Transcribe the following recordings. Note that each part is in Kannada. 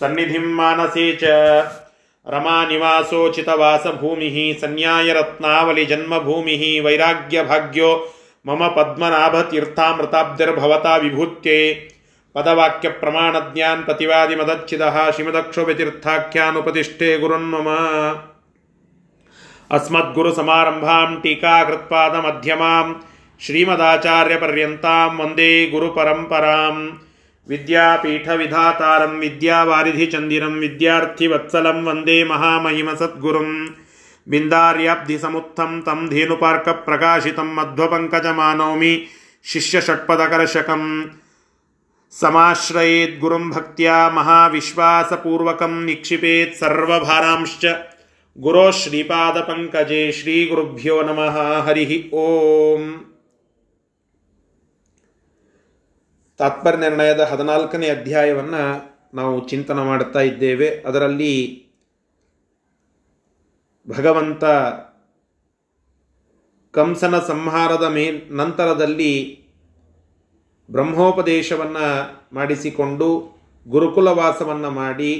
सन्निधिं मानसे च। रमानिवासोचितवासभूमिः सन्न्यायरत्नावलिजन्मभूमिः वैराग्यभाग्यो मम पद्मनाभतीर्थामृताब्धिर्भवता विभूत्ये। पदवाक्यप्रमाणज्ञान् प्रतिवादिमदच्छिदः श्रीमदक्षोभितीर्थाख्यानुपतिष्ठे गुरुन्मम अस्मद्गुरुसमारम्भां टीकाकृत्पादमध्यमां श्रीमदाचार्यपर्यन्तां वंदे गुरुपरम्पराम्। विद्यापीठविधातारं विद्यावारिधिचन्दिरं विद्यार्थिवत्सलं वंदे महामहिमसद्गुरुं बिन्दार्याब्धिसमुत्थं तं धेनुपार्कप्रकाशितं मध्वपङ्कजमानौमि शिष्यषट्पदकर्षकम्। समाश्रयेद्गुरुं भक्त्या महाविश्वासपूर्वकं निक्षिपेत् सर्वभारांश्च। गुरोः श्रीपादपङ्कजे श्रीगुरुभ्यो नमः। हरिः ओम्। ತಾತ್ಪರ್ಯ ನಿರ್ಣಯದ ಹದಿನಾಲ್ಕನೇ ಅಧ್ಯಾಯವನ್ನು ನಾವು ಚಿಂತನೆ ಮಾಡುತ್ತಾ ಇದ್ದೇವೆ. ಅದರಲ್ಲಿ ಭಗವಂತ ಕಂಸನ ಸಂಹಾರದ ಮೇ, ನಂತರದಲ್ಲಿ ಬ್ರಹ್ಮೋಪದೇಶವನ್ನು ಮಾಡಿಸಿಕೊಂಡು ಗುರುಕುಲವಾಸವನ್ನು ಮಾಡಿ,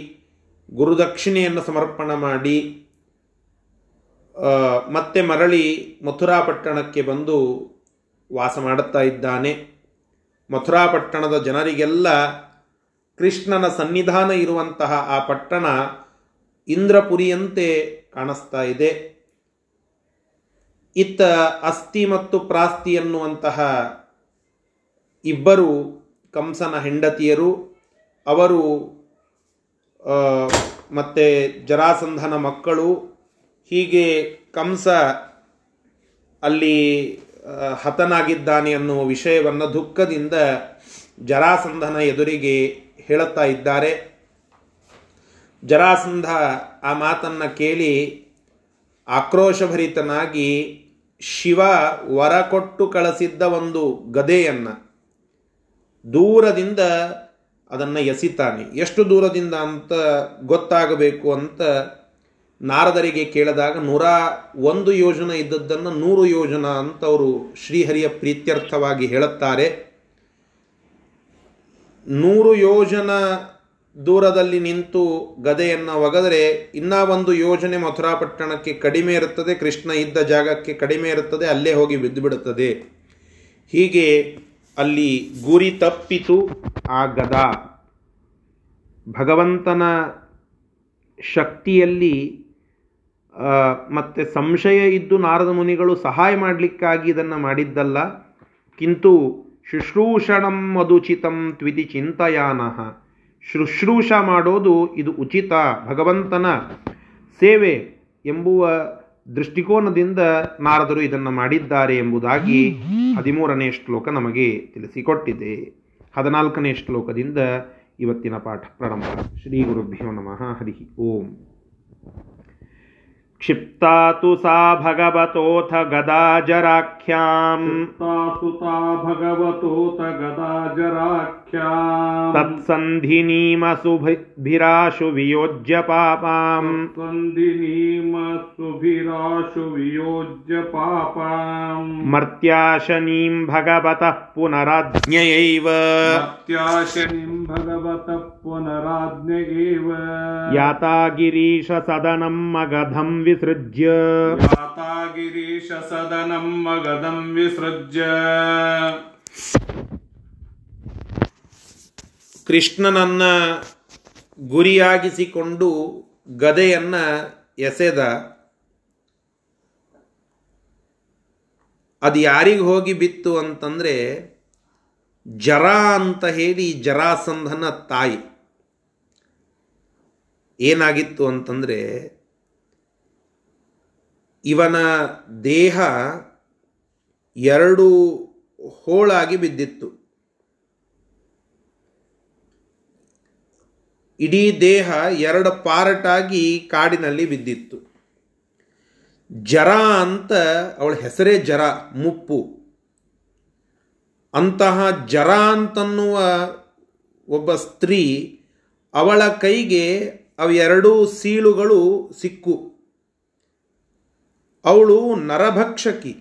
ಗುರುದಕ್ಷಿಣೆಯನ್ನು ಸಮರ್ಪಣ ಮಾಡಿ ಮತ್ತೆ ಮರಳಿ ಮಥುರಾ ಪಟ್ಟಣಕ್ಕೆ ಬಂದು ವಾಸ ಮಾಡುತ್ತಾ ಇದ್ದಾನೆ. ಮಥುರಾ ಪಟ್ಟಣದ ಜನರಿಗೆಲ್ಲ ಕೃಷ್ಣನ ಸನ್ನಿಧಾನ ಇರುವಂತಹ ಆ ಪಟ್ಟಣ ಇಂದ್ರಪುರಿಯಂತೆ ಕಾಣಿಸ್ತಾ ಇದೆ. ಇತ್ತ ಅಸ್ಥಿ ಮತ್ತು ಪ್ರಾಸ್ತಿ ಎನ್ನುವಂತಹ ಇಬ್ಬರು ಕಂಸನ ಹೆಂಡತಿಯರು, ಅವರು ಮತ್ತೆ ಜರಾಸಂಧನ ಮಕ್ಕಳು, ಹೀಗೆ ಕಂಸ ಅಲ್ಲಿ ಹತನಾಗಿದ್ದಾನೆ ಅನ್ನುವ ವಿಷಯವನ್ನು ದುಃಖದಿಂದ ಜರಾಸಂಧನ ಎದುರಿಗೆ ಹೇಳುತ್ತಾ ಇದ್ದಾರೆ. ಜರಾಸಂಧ ಆ ಮಾತನ್ನು ಕೇಳಿ ಆಕ್ರೋಶಭರಿತನಾಗಿ ಶಿವ ವರ ಕೊಟ್ಟು ಕಳಿಸಿದ್ದ ಒಂದು ಗದೆಯನ್ನು ದೂರದಿಂದ ಅದನ್ನು ಎಸಿತಾನೆ. ಎಷ್ಟು ದೂರದಿಂದ ಅಂತ ಗೊತ್ತಾಗಬೇಕು ಅಂತ ನಾರದರಿಗೆ ಕೇಳಿದಾಗ ನೂರ ಒಂದು ಯೋಜನೆ ಇದ್ದದ್ದನ್ನು ನೂರು ಯೋಜನ ಅಂತ ಅವರು ಶ್ರೀಹರಿಯ ಪ್ರೀತ್ಯರ್ಥವಾಗಿ ಹೇಳುತ್ತಾರೆ. ನೂರು ಯೋಜನ ದೂರದಲ್ಲಿ ನಿಂತು ಗದೆಯನ್ನು ಒಗೆದರೆ ಇನ್ನೂ ಒಂದು ಯೋಜನೆ ಮಥುರಾಪಟ್ಟಣಕ್ಕೆ ಕಡಿಮೆ ಇರುತ್ತದೆ, ಕೃಷ್ಣ ಇದ್ದ ಜಾಗಕ್ಕೆ ಕಡಿಮೆ ಇರುತ್ತದೆ, ಅಲ್ಲೇ ಹೋಗಿ ಬಿದ್ದು ಬಿಡುತ್ತದೆ ಹೀಗೆ ಅಲ್ಲಿ ಗುರಿ ತಪ್ಪಿತು, ಆ ಗದ. ಭಗವಂತನ ಶಕ್ತಿಯಲ್ಲಿ ಮತ್ತು ಸಂಶಯ ಇದ್ದು ನಾರದ ಮುನಿಗಳು ಸಹಾಯ ಮಾಡಲಿಕ್ಕಾಗಿ ಇದನ್ನು ಮಾಡಿದ್ದಲ್ಲ. ಕಿಂತು ಶುಶ್ರೂಷಣಂ ಮಧುಚಿತಂ ತ್ವಿತಿ ಚಿಂತಯಾನಃ. ಶುಶ್ರೂಷ ಮಾಡೋದು ಇದು ಉಚಿತ, ಭಗವಂತನ ಸೇವೆ ಎಂಬುವ ದೃಷ್ಟಿಕೋನದಿಂದ ನಾರದರು ಇದನ್ನು ಮಾಡಿದ್ದಾರೆ ಎಂಬುದಾಗಿ ಹದಿಮೂರನೇ ಶ್ಲೋಕ ನಮಗೆ ತಿಳಿಸಿಕೊಟ್ಟಿದೆ. ಹದಿನಾಲ್ಕನೇ ಶ್ಲೋಕದಿಂದ ಇವತ್ತಿನ ಪಾಠ ಪ್ರಾರಂಭ. ಶ್ರೀ ಗುರುಭ್ಯೋ ನಮಃ. ಹರಿ ಓಂ. क्षिप्ता तु सा भगवतोऽथ गदाजराख्याम्। तु भगवतोऽथ गदाजराख्याम्। तत्सन्धिनीमसुभिराशु वियोज्य पापाम् सन्धिनीमसुभिराशु वियोज्य पापाम् मर्त्याशनीम् भगवतः पुनराज्ञयैव। मर्त्याशनीम् भगवतः पुनराज्ञ एव याता गिरीशसदनम् मगधम् विसृज्य। याता गिरीशसदनम् मगधम् विसृज्य। ಕೃಷ್ಣನನ್ನ ಗುರಿಯಾಗಿಸಿಕೊಂಡು ಗದೆಯನ್ನು ಎಸೆದ. ಅದು ಯಾರಿಗೆ ಹೋಗಿ ಬಿತ್ತು ಅಂತಂದರೆ ಜರ ಅಂತ ಹೇಳಿ ಜರಾಸಂಧನ ತಾಯಿ. ಏನಾಗಿತ್ತು ಅಂತಂದರೆ ಇವನ ದೇಹ ಎರಡು ಹೋಳಾಗಿ ಬಿದ್ದಿತ್ತು. ಇಡೀ ದೇಹ ಎರಡು ಪಾರ್ಟಾಗಿ ಕಾಡಿನಲ್ಲಿ ಬಿದ್ದಿತ್ತು. ಜರ ಅಂತ ಅವಳ ಹೆಸರೇ ಜರ, ಮುಪ್ಪು. ಅಂತಹ ಜರ ಅಂತನ್ನುವ ಒಬ್ಬ ಸ್ತ್ರೀ ಅವಳ ಕೈಗೆ ಅವೆರಡೂ ಸೀಳುಗಳು ಸಿಕ್ಕು. ಅವಳು ನರಭಕ್ಷಕಿ,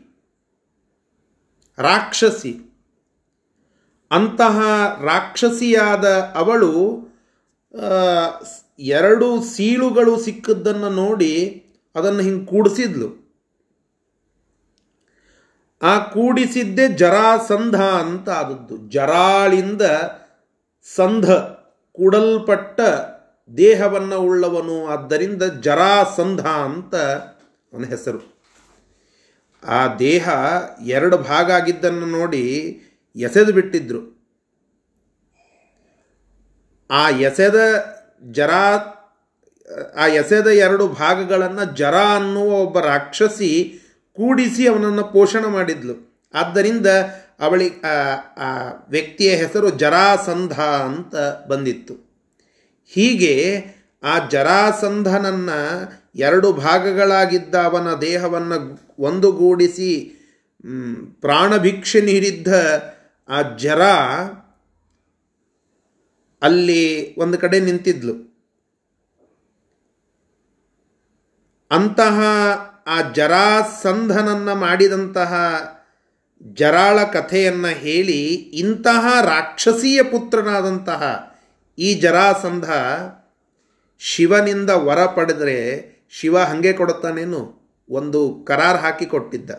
ರಾಕ್ಷಸಿ. ಅಂತಹ ರಾಕ್ಷಸಿಯಾದ ಅವಳು ಎರಡು ಸೀಳುಗಳು ಸಿಕ್ಕದ್ದನ್ನು ನೋಡಿ ಅದನ್ನು ಹಿಂಗೆ ಕೂಡಿಸಿದ್ಲು. ಆ ಕೂಡಿಸಿದ್ದೇ ಜರಾಸಂಧ ಅಂತ ಆದದ್ದು. ಜರಾಳಿಂದ ಸಂಧ, ಕೂಡಲ್ಪಟ್ಟ ದೇಹವನ್ನು ಉಳ್ಳವನು. ಆದ್ದರಿಂದ ಜರಾಸಂಧ ಅಂತ ಅವನ ಹೆಸರು. ಆ ದೇಹ ಎರಡು ಭಾಗ ಆಗಿದ್ದನ್ನು ನೋಡಿ ಎಸೆದು ಬಿಟ್ಟಿದ್ರು. ಆ ಎಸೆದ ಜರಾ, ಆ ಎಸೆದ ಎರಡು ಭಾಗಗಳನ್ನು ಜರ ಅನ್ನುವ ಒಬ್ಬ ರಾಕ್ಷಸಿ ಕೂಡಿಸಿ ಅವನನ್ನು ಪೋಷಣ ಮಾಡಿದ್ಲು. ಆದ್ದರಿಂದ ಅವಳಿ, ಆ ವ್ಯಕ್ತಿಯ ಹೆಸರು ಜರಾಸಂಧ ಅಂತ ಬಂದಿತ್ತು. ಹೀಗೆ ಆ ಜರಾಸಂಧನನ್ನ ಎರಡು ಭಾಗಗಳಾಗಿದ್ದ ಅವನ ದೇಹವನ್ನು ಒಂದುಗೂಡಿಸಿ ಪ್ರಾಣಭಿಕ್ಷೆ ನೀಡಿದ್ದ ಆ ಜರ ಅಲ್ಲಿ ಒಂದು ಕಡೆ ನಿಂತಿದ್ಲು. ಅಂತಹ ಆ ಜರಾಸಂಧನನ್ನು ಮಾಡಿದಂತಹ ಜರಾಳ ಕಥೆಯನ್ನು ಹೇಳಿ ಇಂತಹ ರಾಕ್ಷಸೀಯ ಪುತ್ರನಾದಂತಹ ಈ ಜರಾಸಂಧ ಶಿವನಿಂದ ವರ ಪಡೆದರೆ ಶಿವ ಹಾಗೆ ಕೊಡುತ್ತಾನೇನು? ಒಂದು ಕರಾರ್ ಹಾಕಿ ಕೊಟ್ಟಿದ್ದ.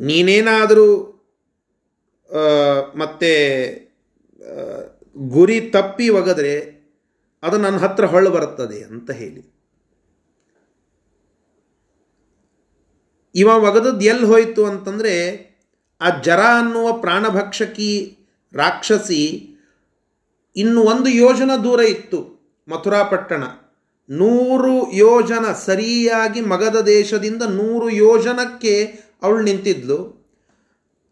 ನೀನೇನಾದರೂ ಮತ್ತೆ ಗುರಿ ತಪ್ಪಿ ಒಗೆದ್ರೆ ಅದು ನನ್ನ ಹತ್ರ ಹೊಳ್ಳು ಬರುತ್ತದೆ ಅಂತ ಹೇಳಿ. ಇವ ಒಗದದ್ದು ಎಲ್ಲಿ ಹೋಯಿತು ಅಂತಂದರೆ, ಆ ಜರ ಅನ್ನುವ ಪ್ರಾಣಭಕ್ಷಕಿ ರಾಕ್ಷಸಿ ಇನ್ನು ಒಂದು ಯೋಜನ ದೂರ ಇತ್ತು ಮಥುರಾ ಪಟ್ಟಣ ನೂರು ಯೋಜನ ಸರಿಯಾಗಿ ಮಗದ ದೇಶದಿಂದ ನೂರು ಯೋಜನಕ್ಕೆ ಅವಳು ನಿಂತಿದ್ಲು.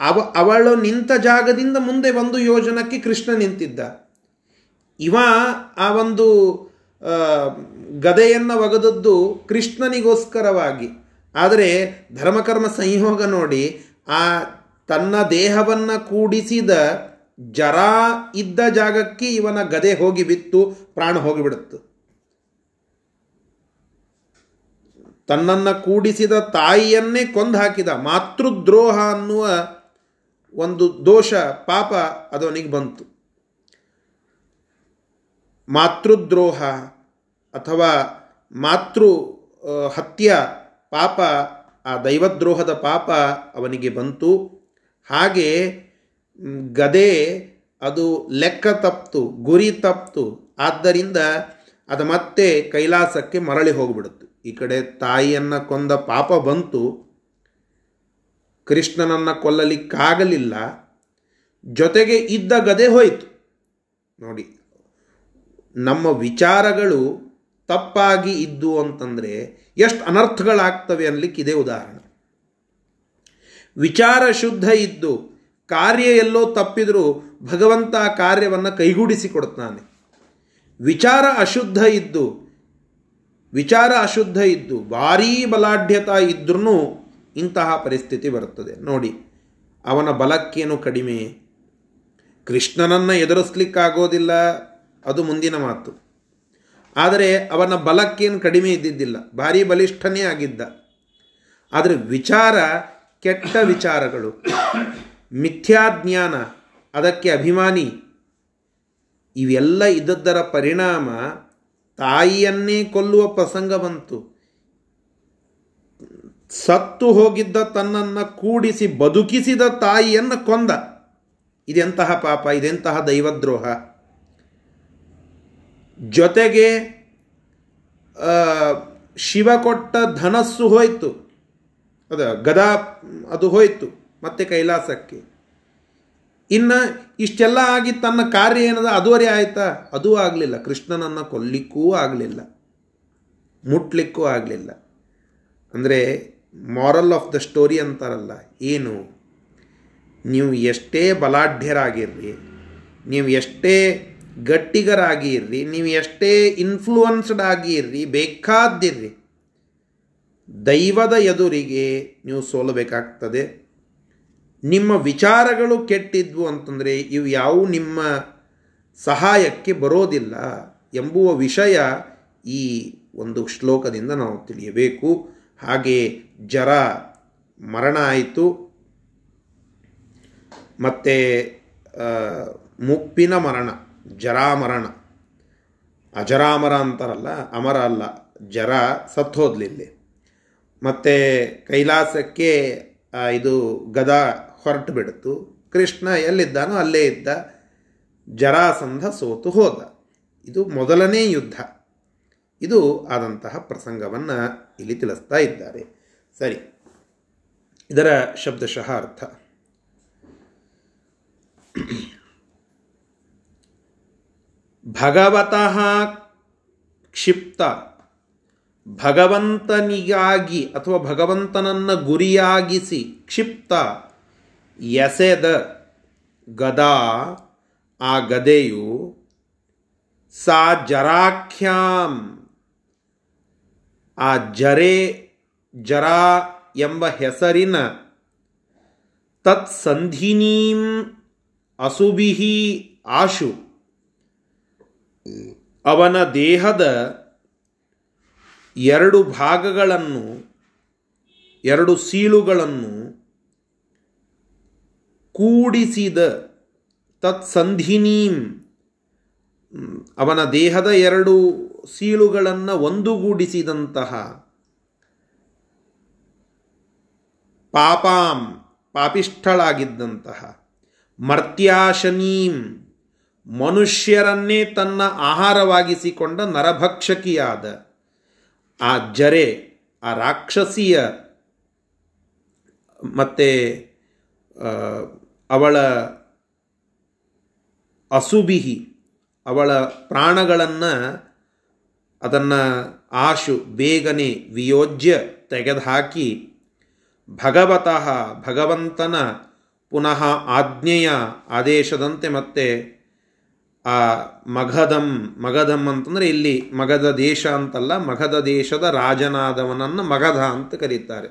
ಅವ, ಅವಳು ನಿಂತ ಜಾಗದಿಂದ ಮುಂದೆ ಒಂದು ಯೋಜನಕ್ಕೆ ಕೃಷ್ಣ ನಿಂತಿದ್ದ. ಇವ ಆ ಒಂದು ಗದೆಯನ್ನು ಒಗೆದದ್ದು ಕೃಷ್ಣನಿಗೋಸ್ಕರವಾಗಿ. ಆದರೆ ಧರ್ಮಕರ್ಮ ಸಂಯೋಗ ನೋಡಿ, ಆ ತನ್ನ ದೇಹವನ್ನು ಕೂಡಿಸಿದ ಜರ ಇದ್ದ ಜಾಗಕ್ಕೆ ಇವನ ಗದೆ ಹೋಗಿ ಬಿತ್ತು, ಪ್ರಾಣ ಹೋಗಿಬಿಡುತ್ತು ತನ್ನನ್ನು ಕೂಡಿಸಿದ ತಾಯಿಯನ್ನೇ ಕೊಂದು ಹಾಕಿದ. ಮಾತೃದ್ರೋಹ ಅನ್ನುವ ಒಂದು ದೋಷ, ಪಾಪ ಅದವನಿಗೆ ಬಂತು. ಮಾತೃದ್ರೋಹ ಅಥವಾ ಮಾತೃ ಹತ್ಯ ಪಾಪ, ಆ ದೈವದ್ರೋಹದ ಪಾಪ ಅವನಿಗೆ ಬಂತು. ಹಾಗೆ ಗದೆ ಅದು ಲೆಕ್ಕ ತಪ್ತು, ಗುರಿ ತಪ್ತು. ಆದ್ದರಿಂದ ಅದು ಮತ್ತೆ ಕೈಲಾಸಕ್ಕೆ ಮರಳಿ ಹೋಗಿಬಿಡುತ್ತೆ. ಈ ಕಡೆ ತಾಯಿಯನ್ನು ಕೊಂದ ಪಾಪ ಬಂತು. ಕೃಷ್ಣನನ್ನು ಕೊಲ್ಲಲಿಕ್ಕಾಗಲಿಲ್ಲ. ಜೊತೆಗೆ ಇದ್ದ ಗದೆ ಹೋಯಿತು. ನೋಡಿ, ನಮ್ಮ ವಿಚಾರಗಳು ತಪ್ಪಾಗಿ ಇದ್ದು ಅಂತಂದರೆ ಎಷ್ಟು ಅನರ್ಥಗಳಾಗ್ತವೆ ಅನ್ಲಿಕ್ಕೆ ಇದೇ ಉದಾಹರಣೆ. ವಿಚಾರ ಶುದ್ಧ ಇದ್ದು ಕಾರ್ಯ ಎಲ್ಲೋ ತಪ್ಪಿದರೂ ಭಗವಂತ ಕಾರ್ಯವನ್ನು ಕೈಗೂಡಿಸಿಕೊಡ್ತಾನೆ ವಿಚಾರ ಅಶುದ್ಧ ಇದ್ದು, ವಿಚಾರ ಅಶುದ್ಧ ಇದ್ದು, ಭಾರೀ ಬಲಾಢ್ಯತ ಇದ್ರೂ ಇಂತಹ ಪರಿಸ್ಥಿತಿ ಬರುತ್ತದೆ. ನೋಡಿ, ಅವನ ಬಲಕ್ಕೇನು ಕಡಿಮೆ? ಕೃಷ್ಣನನ್ನು ಎದುರಿಸ್ಲಿಕ್ಕಾಗೋದಿಲ್ಲ, ಅದು ಮುಂದಿನ ಮಾತು. ಆದರೆ ಅವನ ಬಲಕ್ಕೇನು ಕಡಿಮೆ ಇದ್ದಿದ್ದಿಲ್ಲ, ಭಾರಿ ಬಲಿಷ್ಠನೇ ಆಗಿದ್ದ. ಆದರೆ ವಿಚಾರ ಕೆಟ್ಟ ವಿಚಾರಗಳು, ಮಿಥ್ಯಾಜ್ಞಾನ, ಅದಕ್ಕೆ ಅಭಿಮಾನಿ, ಇವೆಲ್ಲ ಇದ್ದದ್ದರ ಪರಿಣಾಮ ತಾಯಿಯನ್ನೇ ಕೊಲ್ಲುವ ಪ್ರಸಂಗ ಬಂತು. ಸತ್ತು ಹೋಗಿದ್ದ ತನ್ನನ್ನು ಕೂಡಿಸಿ ಬದುಕಿಸಿದ ತಾಯಿಯನ್ನು ಕೊಂದ. ಇದೆಂತಹ ಪಾಪ, ಇದೆಂತಹ ದೈವದ್ರೋಹ? ಜೊತೆಗೆ ಶಿವ ಕೊಟ್ಟ ಧನಸ್ಸು ಹೋಯಿತು. ಅದ ಗದಾ, ಅದು ಹೋಯಿತು ಮತ್ತೆ ಕೈಲಾಸಕ್ಕೆ. ಇನ್ನು ಇಷ್ಟೆಲ್ಲ ಆಗಿ ತನ್ನ ಕಾರ್ಯ ಏನದ? ಅದುವರೆ ಆಯಿತಾ? ಅದೂ ಆಗಲಿಲ್ಲ. ಕೃಷ್ಣನನ್ನು ಕೊಲ್ಲಿಕ್ಕೂ ಆಗಲಿಲ್ಲ. ಮುಟ್ಲಿಕ್ಕೂ ಆಗಲಿಲ್ಲ. ಅಂದರೆ ಮಾರಲ್ ಆಫ್ ದ ಸ್ಟೋರಿ ಅಂತಾರಲ್ಲ, ಏನು? ನೀವು ಎಷ್ಟೇ ಬಲಾಢ್ಯರಾಗಿರ್ರಿ, ನೀವು ಎಷ್ಟೇ ಗಟ್ಟಿಗರಾಗಿ ಇರ್ರಿ ನೀವು ಎಷ್ಟೇ ಇನ್ಫ್ಲೂಯನ್ಸ್ಡ್ ಆಗಿ ಇರ್ರಿ ಬೇಕಾದ್ದಿರ್ರಿ, ದೈವದ ಎದುರಿಗೆ ನೀವು ಸೋಲಬೇಕಾಗ್ತದೆ. ನಿಮ್ಮ ವಿಚಾರಗಳು ಕೆಟ್ಟಿದ್ವು ಅಂತಂದರೆ ಇವು ಯಾವ ನಿಮ್ಮ ಸಹಾಯಕ್ಕೆ ಬರೋದಿಲ್ಲ ಎಂಬುವ ವಿಷಯ ಈ ಒಂದು ಶ್ಲೋಕದಿಂದ ನಾವು ತಿಳಿಯಬೇಕು. ಹಾಗೆ ಜರ ಮರಣ ಆಯಿತು. ಮತ್ತು ಮುಪ್ಪಿನ ಮರಣ, ಜರಾಮರಣ. ಅಜರಾಮರ ಅಂತಾರಲ್ಲ, ಅಮರ ಅಲ್ಲ, ಜರ ಸತ್ತೋದ್ಲಿಲ್ಲಿ ಮತ್ತು ಕೈಲಾಸಕ್ಕೆ ಇದು ಗದ ಹೊರಟು ಬಿಡ್ತು. ಕೃಷ್ಣ ಎಲ್ಲಿದ್ದಾನೋ ಅಲ್ಲೇ ಇದ್ದ ಜರಾಸಂಧ ಸೋತು ಹೋದ. ಇದು ಮೊದಲನೇ ಯುದ್ಧ. ಇದು ಆದಂತಹ ಪ್ರಸಂಗವನ್ನು ಇಲ್ಲಿ ತಿಳಿಸ್ತಾ ಇದ್ದಾರೆ. ಸರಿ. ಇದರ ಶಬ್ದಶಃ ಅರ್ಥ ಭಗವತಃ ಕ್ಷಿಪ್ತ. ಭಗವಂತನಿಗಾಗಿ ಅಥವಾ ಭಗವಂತನನ್ನು ಗುರಿಯಾಗಿಸಿ ಕ್ಷಿಪ್ತ. ಎಸೆದ ಗದಾ ಆ ಗದೆಯು ಸಾ ಜರಾಖ್ಯಾಂ. ಆ ಜರೆ ಜರಾ ಎಂಬ ಹೆಸರಿನ ತತ್ಸಂಧಿನೀಂ ಅಸುಬಿಹಿ ಆಶು. ಅವನ ದೇಹದ ಎರಡು ಭಾಗಗಳನ್ನು, ಎರಡು ಸೀಳುಗಳನ್ನು ಕೂಡಿಸಿದ ತತ್ಸಂಧಿನೀಂ, ಅವನ ದೇಹದ ಎರಡು ಸೀಳುಗಳನ್ನು ಒಂದುಗೂಡಿಸಿದಂತಹ ಪಾಪಾಂ ಪಾಪಿಷ್ಠಳಾಗಿದ್ದಂತಹ ಮರ್ತ್ಯಾಶನೀಂ ಮನುಷ್ಯರನ್ನೇ ತನ್ನ ಆಹಾರವಾಗಿಸಿಕೊಂಡ ನರಭಕ್ಷಕಿಯಾದ ಆ ಜರೆ, ಆ ರಾಕ್ಷಸಿಯ ಮತ್ತು ಅವಳ ಅಸುಬಿಹಿ, ಅವಳ ಪ್ರಾಣಗಳನ್ನು ಅದನ್ನು ಆಶು, ಬೇಗನೆ, ವಿಯೋಜ್ಯ ತೆಗೆದುಹಾಕಿ ಭಗವತಃ ಭಗವಂತನ ಪುನಃ ಆಜ್ಞೆಯ ಆದೇಶದಂತೆ ಮತ್ತೆ ಆ ಮಗಧಂ ಮಗಧಂ ಅಂತಂದರೆ ಇಲ್ಲಿ ಮಗಧ ದೇಶ ಅಂತಲ್ಲ ಮಗಧ ದೇಶದ ರಾಜನಾದವನನ್ನು ಮಗಧ ಅಂತ ಕರೀತಾರೆ.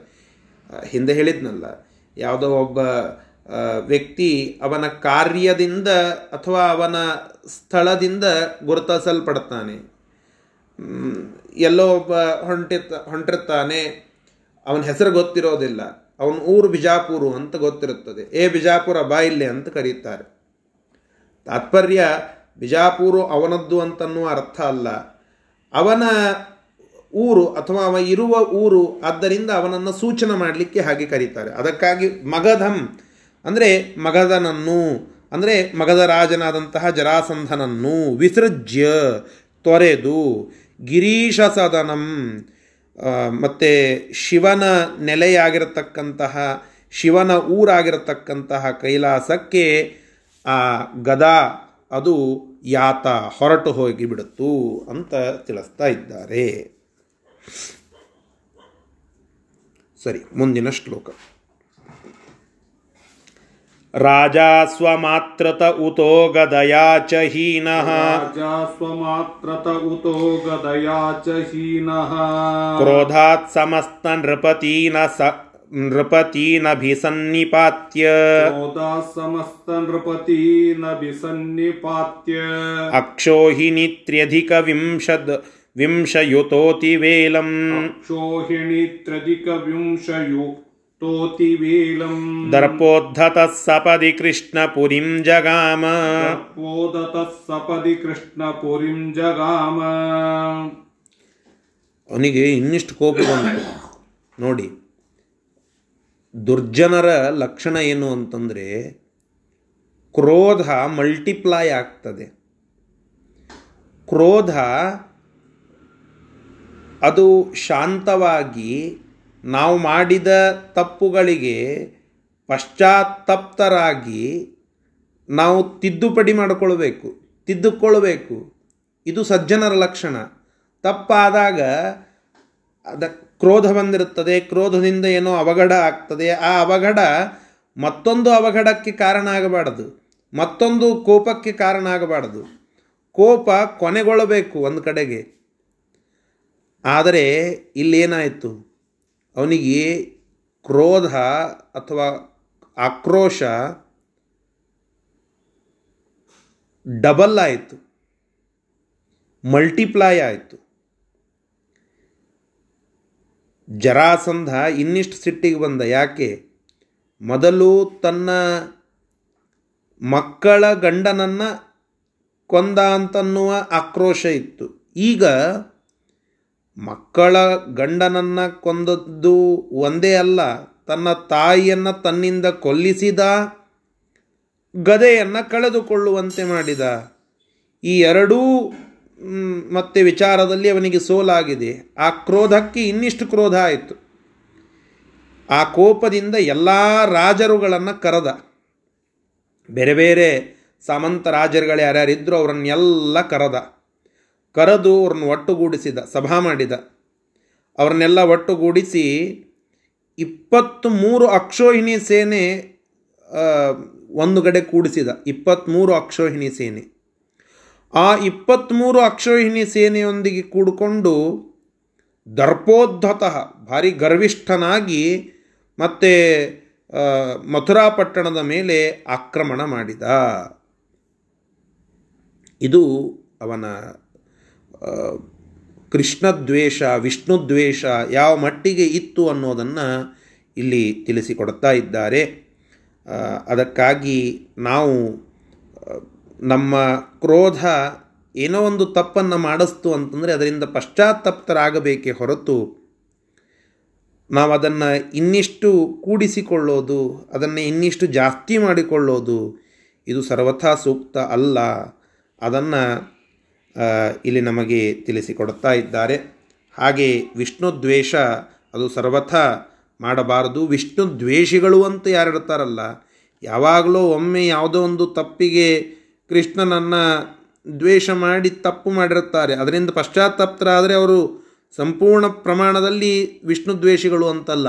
ಹಿಂದೆ ಹೇಳಿದ್ನಲ್ಲ, ಯಾವುದೋ ಒಬ್ಬ ವ್ಯಕ್ತಿ ಅವನ ಕಾರ್ಯದಿಂದ ಅಥವಾ ಅವನ ಸ್ಥಳದಿಂದ ಗುರುತಿಸಲ್ಪಡ್ತಾನೆ. ಎಲ್ಲೋ ಒಬ್ಬ ಹೊಂಟಿರ್ತ, ಹೊಂಟಿರ್ತಾನೆ ಅವನ ಹೆಸರು ಗೊತ್ತಿರೋದಿಲ್ಲ. ಅವನ ಊರು ಬಿಜಾಪುರು ಅಂತ ಗೊತ್ತಿರುತ್ತದೆ. ಏ ಬಿಜಾಪುರ ಬಾ ಇಲ್ಲೇ ಅಂತ ಕರೀತಾರೆ. ತಾತ್ಪರ್ಯ ಬಿಜಾಪುರು ಅವನದ್ದು ಅಂತನ್ನುವ ಅರ್ಥ ಅಲ್ಲ. ಅವನ ಊರು ಅಥವಾ ಅವ ಇರುವ ಊರು ಆದ್ದರಿಂದ ಅವನನ್ನು ಸೂಚನೆ ಮಾಡಲಿಕ್ಕೆ ಹಾಗೆ ಕರೀತಾರೆ. ಅದಕ್ಕಾಗಿ ಮಗಧಂ ಅಂದರೆ ಮಗಧನನ್ನು, ಅಂದರೆ ಮಗಧ ರಾಜನಾದಂತಹ ಜರಾಸಂಧನನ್ನು, ವಿಸೃಜ್ಯ, ತೊರೆದು, ಗಿರೀಶ ಸದನಂ ಮತ್ತು ಶಿವನ ನೆಲೆಯಾಗಿರತಕ್ಕಂತಹ, ಶಿವನ ಊರಾಗಿರತಕ್ಕಂತಹ ಕೈಲಾಸಕ್ಕೆ ಆ ಗದಾ, ಅದು ಯಾತ ಹೊರಟು ಹೋಗಿ ಬಿಡುತ್ತು ಅಂತ ತಿಳಿಸ್ತಾ ಇದ್ದಾರೆ. ಸರಿ, ಮುಂದಿನ ಶ್ಲೋಕ. राजा स्वमात्रत उतो गदया च हीनः राजा स्वमात्रत उतो गदया च हीनः क्रोधात् समस्तनृपतीन स नृपतीनभिसन्निपात्य समस्तनृपतीनभिसन्निपात्य अक्षोहिणित्र्यधिकविंशद् विंशयुतोतिवेलम् अक्षोहिणित्र्यधिकविंशयु तोतिवेलम् ದರ್ಪೋದ್ಧತಃ ಸಪದಿ ಕೃಷ್ಣಪುರಿಂ ಜಗಾಮ तपोदतः सपदि कृष्णपुरीम् जगाम ಅವನಿಗೆ ಇನ್ನಿಷ್ಟು ಕೋಪ ಬಂತು ನೋಡಿ ದುರ್ಜನರ ಲಕ್ಷಣ ಏನು ಅಂತಂದರೆ ಕ್ರೋಧ ಮಲ್ಟಿಪ್ಲೈ ಆಗ್ತದೆ ಕ್ರೋಧ ಅದು ಶಾಂತವಾಗಿ ನಾವು ಮಾಡಿದ ತಪ್ಪುಗಳಿಗೆ ಪಶ್ಚಾತ್ತಪ್ತರಾಗಿ ನಾವು ತಿದ್ದುಪಡಿ ಮಾಡಿಕೊಳ್ಬೇಕು ತಿದ್ದುಕೊಳ್ಬೇಕು ಇದು ಸಜ್ಜನರ ಲಕ್ಷಣ. ತಪ್ಪಾದಾಗ ಅದ ಕ್ರೋಧ ಬಂದಿರುತ್ತದೆ, ಕ್ರೋಧದಿಂದ ಏನೋ ಅವಘಡ ಆಗ್ತದೆ. ಆ ಅವಘಡ ಮತ್ತೊಂದು ಅವಘಡಕ್ಕೆ ಕಾರಣ ಆಗಬಾರದು. ಮತ್ತೊಂದು ಕೋಪಕ್ಕೆ ಕಾರಣ ಆಗಬಾರದು. ಕೋಪ ಕೊನೆಗೊಳ್ಳಬೇಕು ಒಂದು ಕಡೆಗೆ. ಆದರೆ ಇಲ್ಲೇನಾಯಿತು ಅವನಿಗೆ ಕ್ರೋಧ ಅಥವಾ ಆಕ್ರೋಶ ಡಬಲ್ ಆಯಿತು ಮಲ್ಟಿಪ್ಲೈ ಆಯಿತು ಜರಾಸಂಧ ಇನ್ನಿಷ್ಟು ಸಿಟ್ಟಿಗೆ ಬಂದ. ಯಾಕೆ? ಮೊದಲು ತನ್ನ ಮಕ್ಕಳ ಗಂಡನನ್ನು ಕೊಂದ ಅಂತನ್ನುವ ಆಕ್ರೋಶ ಇತ್ತು. ಈಗ ಮಕ್ಕಳ ಗಂಡನನ್ನು ಕೊಂದದ್ದು ಒಂದೇ ಅಲ್ಲ, ತನ್ನ ತಾಯಿಯನ್ನು ತನ್ನಿಂದ ಕೊಲ್ಲಿಸಿದ, ಗದೆಯನ್ನು ಕಳೆದುಕೊಳ್ಳುವಂತೆ ಮಾಡಿದ. ಈ ಎರಡೂ ಮತ್ತೆ ವಿಚಾರದಲ್ಲಿ ಅವನಿಗೆ ಸೋಲಾಗಿದೆ. ಆ ಕ್ರೋಧಕ್ಕೆ ಇನ್ನಿಷ್ಟು ಕ್ರೋಧ ಆಯಿತು. ಆ ಕೋಪದಿಂದ ಎಲ್ಲ ರಾಜರುಗಳನ್ನು ಕರೆದ. ಬೇರೆ ಬೇರೆ ಸಾಮಂತ ರಾಜರುಗಳು ಯಾರ್ಯಾರಿದ್ದರೂ ಅವರನ್ನೆಲ್ಲ ಕರೆದ. ಕರೆದು ಅವ್ರನ್ನ ಒಟ್ಟುಗೂಡಿಸಿದ, ಸಭಾ ಮಾಡಿದ. ಅವ್ರನ್ನೆಲ್ಲ ಒಟ್ಟುಗೂಡಿಸಿ ಇಪ್ಪತ್ತ್ಮೂರು ಅಕ್ಷೋಹಿಣಿ ಸೇನೆ ಒಂದು ಕಡೆ ಕೂಡಿಸಿದ. ಇಪ್ಪತ್ತ್ಮೂರು ಅಕ್ಷೋಹಿಣಿ ಸೇನೆ. ಆ ಇಪ್ಪತ್ತ್ಮೂರು ಅಕ್ಷೋಹಿಣಿ ಸೇನೆಯೊಂದಿಗೆ ಕೂಡಿಕೊಂಡು ದರ್ಪೋದ್ಧತಃ ಭಾರಿ ಗರ್ವಿಷ್ಠನಾಗಿ ಮತ್ತೆ ಮಥುರಾ ಪಟ್ಟಣದ ಮೇಲೆ ಆಕ್ರಮಣ ಮಾಡಿದ. ಇದು ಅವನ ಕೃಷ್ಣದ್ವೇಷ, ವಿಷ್ಣುದ್ವೇಷ ಯಾವ ಮಟ್ಟಿಗೆ ಇತ್ತು ಅನ್ನೋದನ್ನು ಇಲ್ಲಿ ತಿಳಿಸಿಕೊಡ್ತಾ ಇದ್ದಾರೆ. ಅದಕ್ಕಾಗಿ ನಾವು ನಮ್ಮ ಕ್ರೋಧ ಏನೋ ಒಂದು ತಪ್ಪನ್ನು ಮಾಡಿಸ್ತು ಅಂತಂದರೆ ಅದರಿಂದ ಪಶ್ಚಾತ್ತಪ್ತರಾಗಬೇಕೇ ಹೊರತು ನಾವು ಅದನ್ನು ಇನ್ನಿಷ್ಟು ಕೂಡಿಸಿಕೊಳ್ಳೋದು, ಅದನ್ನು ಇನ್ನಿಷ್ಟು ಜಾಸ್ತಿ ಮಾಡಿಕೊಳ್ಳೋದು, ಇದು ಸರ್ವಥಾ ಸೂಕ್ತ ಅಲ್ಲ. ಅದನ್ನು ಇಲ್ಲಿ ನಮಗೆ ತಿಳಿಸಿಕೊಡುತ್ತಾ ಇದ್ದಾರೆ. ಹಾಗೆ ವಿಷ್ಣು ದ್ವೇಷ ಅದು ಸರ್ವಥ ಮಾಡಬಾರದು. ವಿಷ್ಣು ದ್ವೇಷಿಗಳು ಅಂತ ಯಾರು ಇರ್ತಾರಲ್ಲ ಯಾವಾಗಲೂ ಒಮ್ಮೆ ಯಾವುದೋ ಒಂದು ತಪ್ಪಿಗೆ ಕೃಷ್ಣನನ್ನು ದ್ವೇಷ ಮಾಡಿ ತಪ್ಪು ಮಾಡಿರುತ್ತಾರೆ. ಅದರಿಂದ ಪಶ್ಚಾತ್ತಪ್ತರಾದರೆ ಅವರು ಸಂಪೂರ್ಣ ಪ್ರಮಾಣದಲ್ಲಿ ವಿಷ್ಣು ದ್ವೇಷಿಗಳು ಅಂತಲ್ಲ.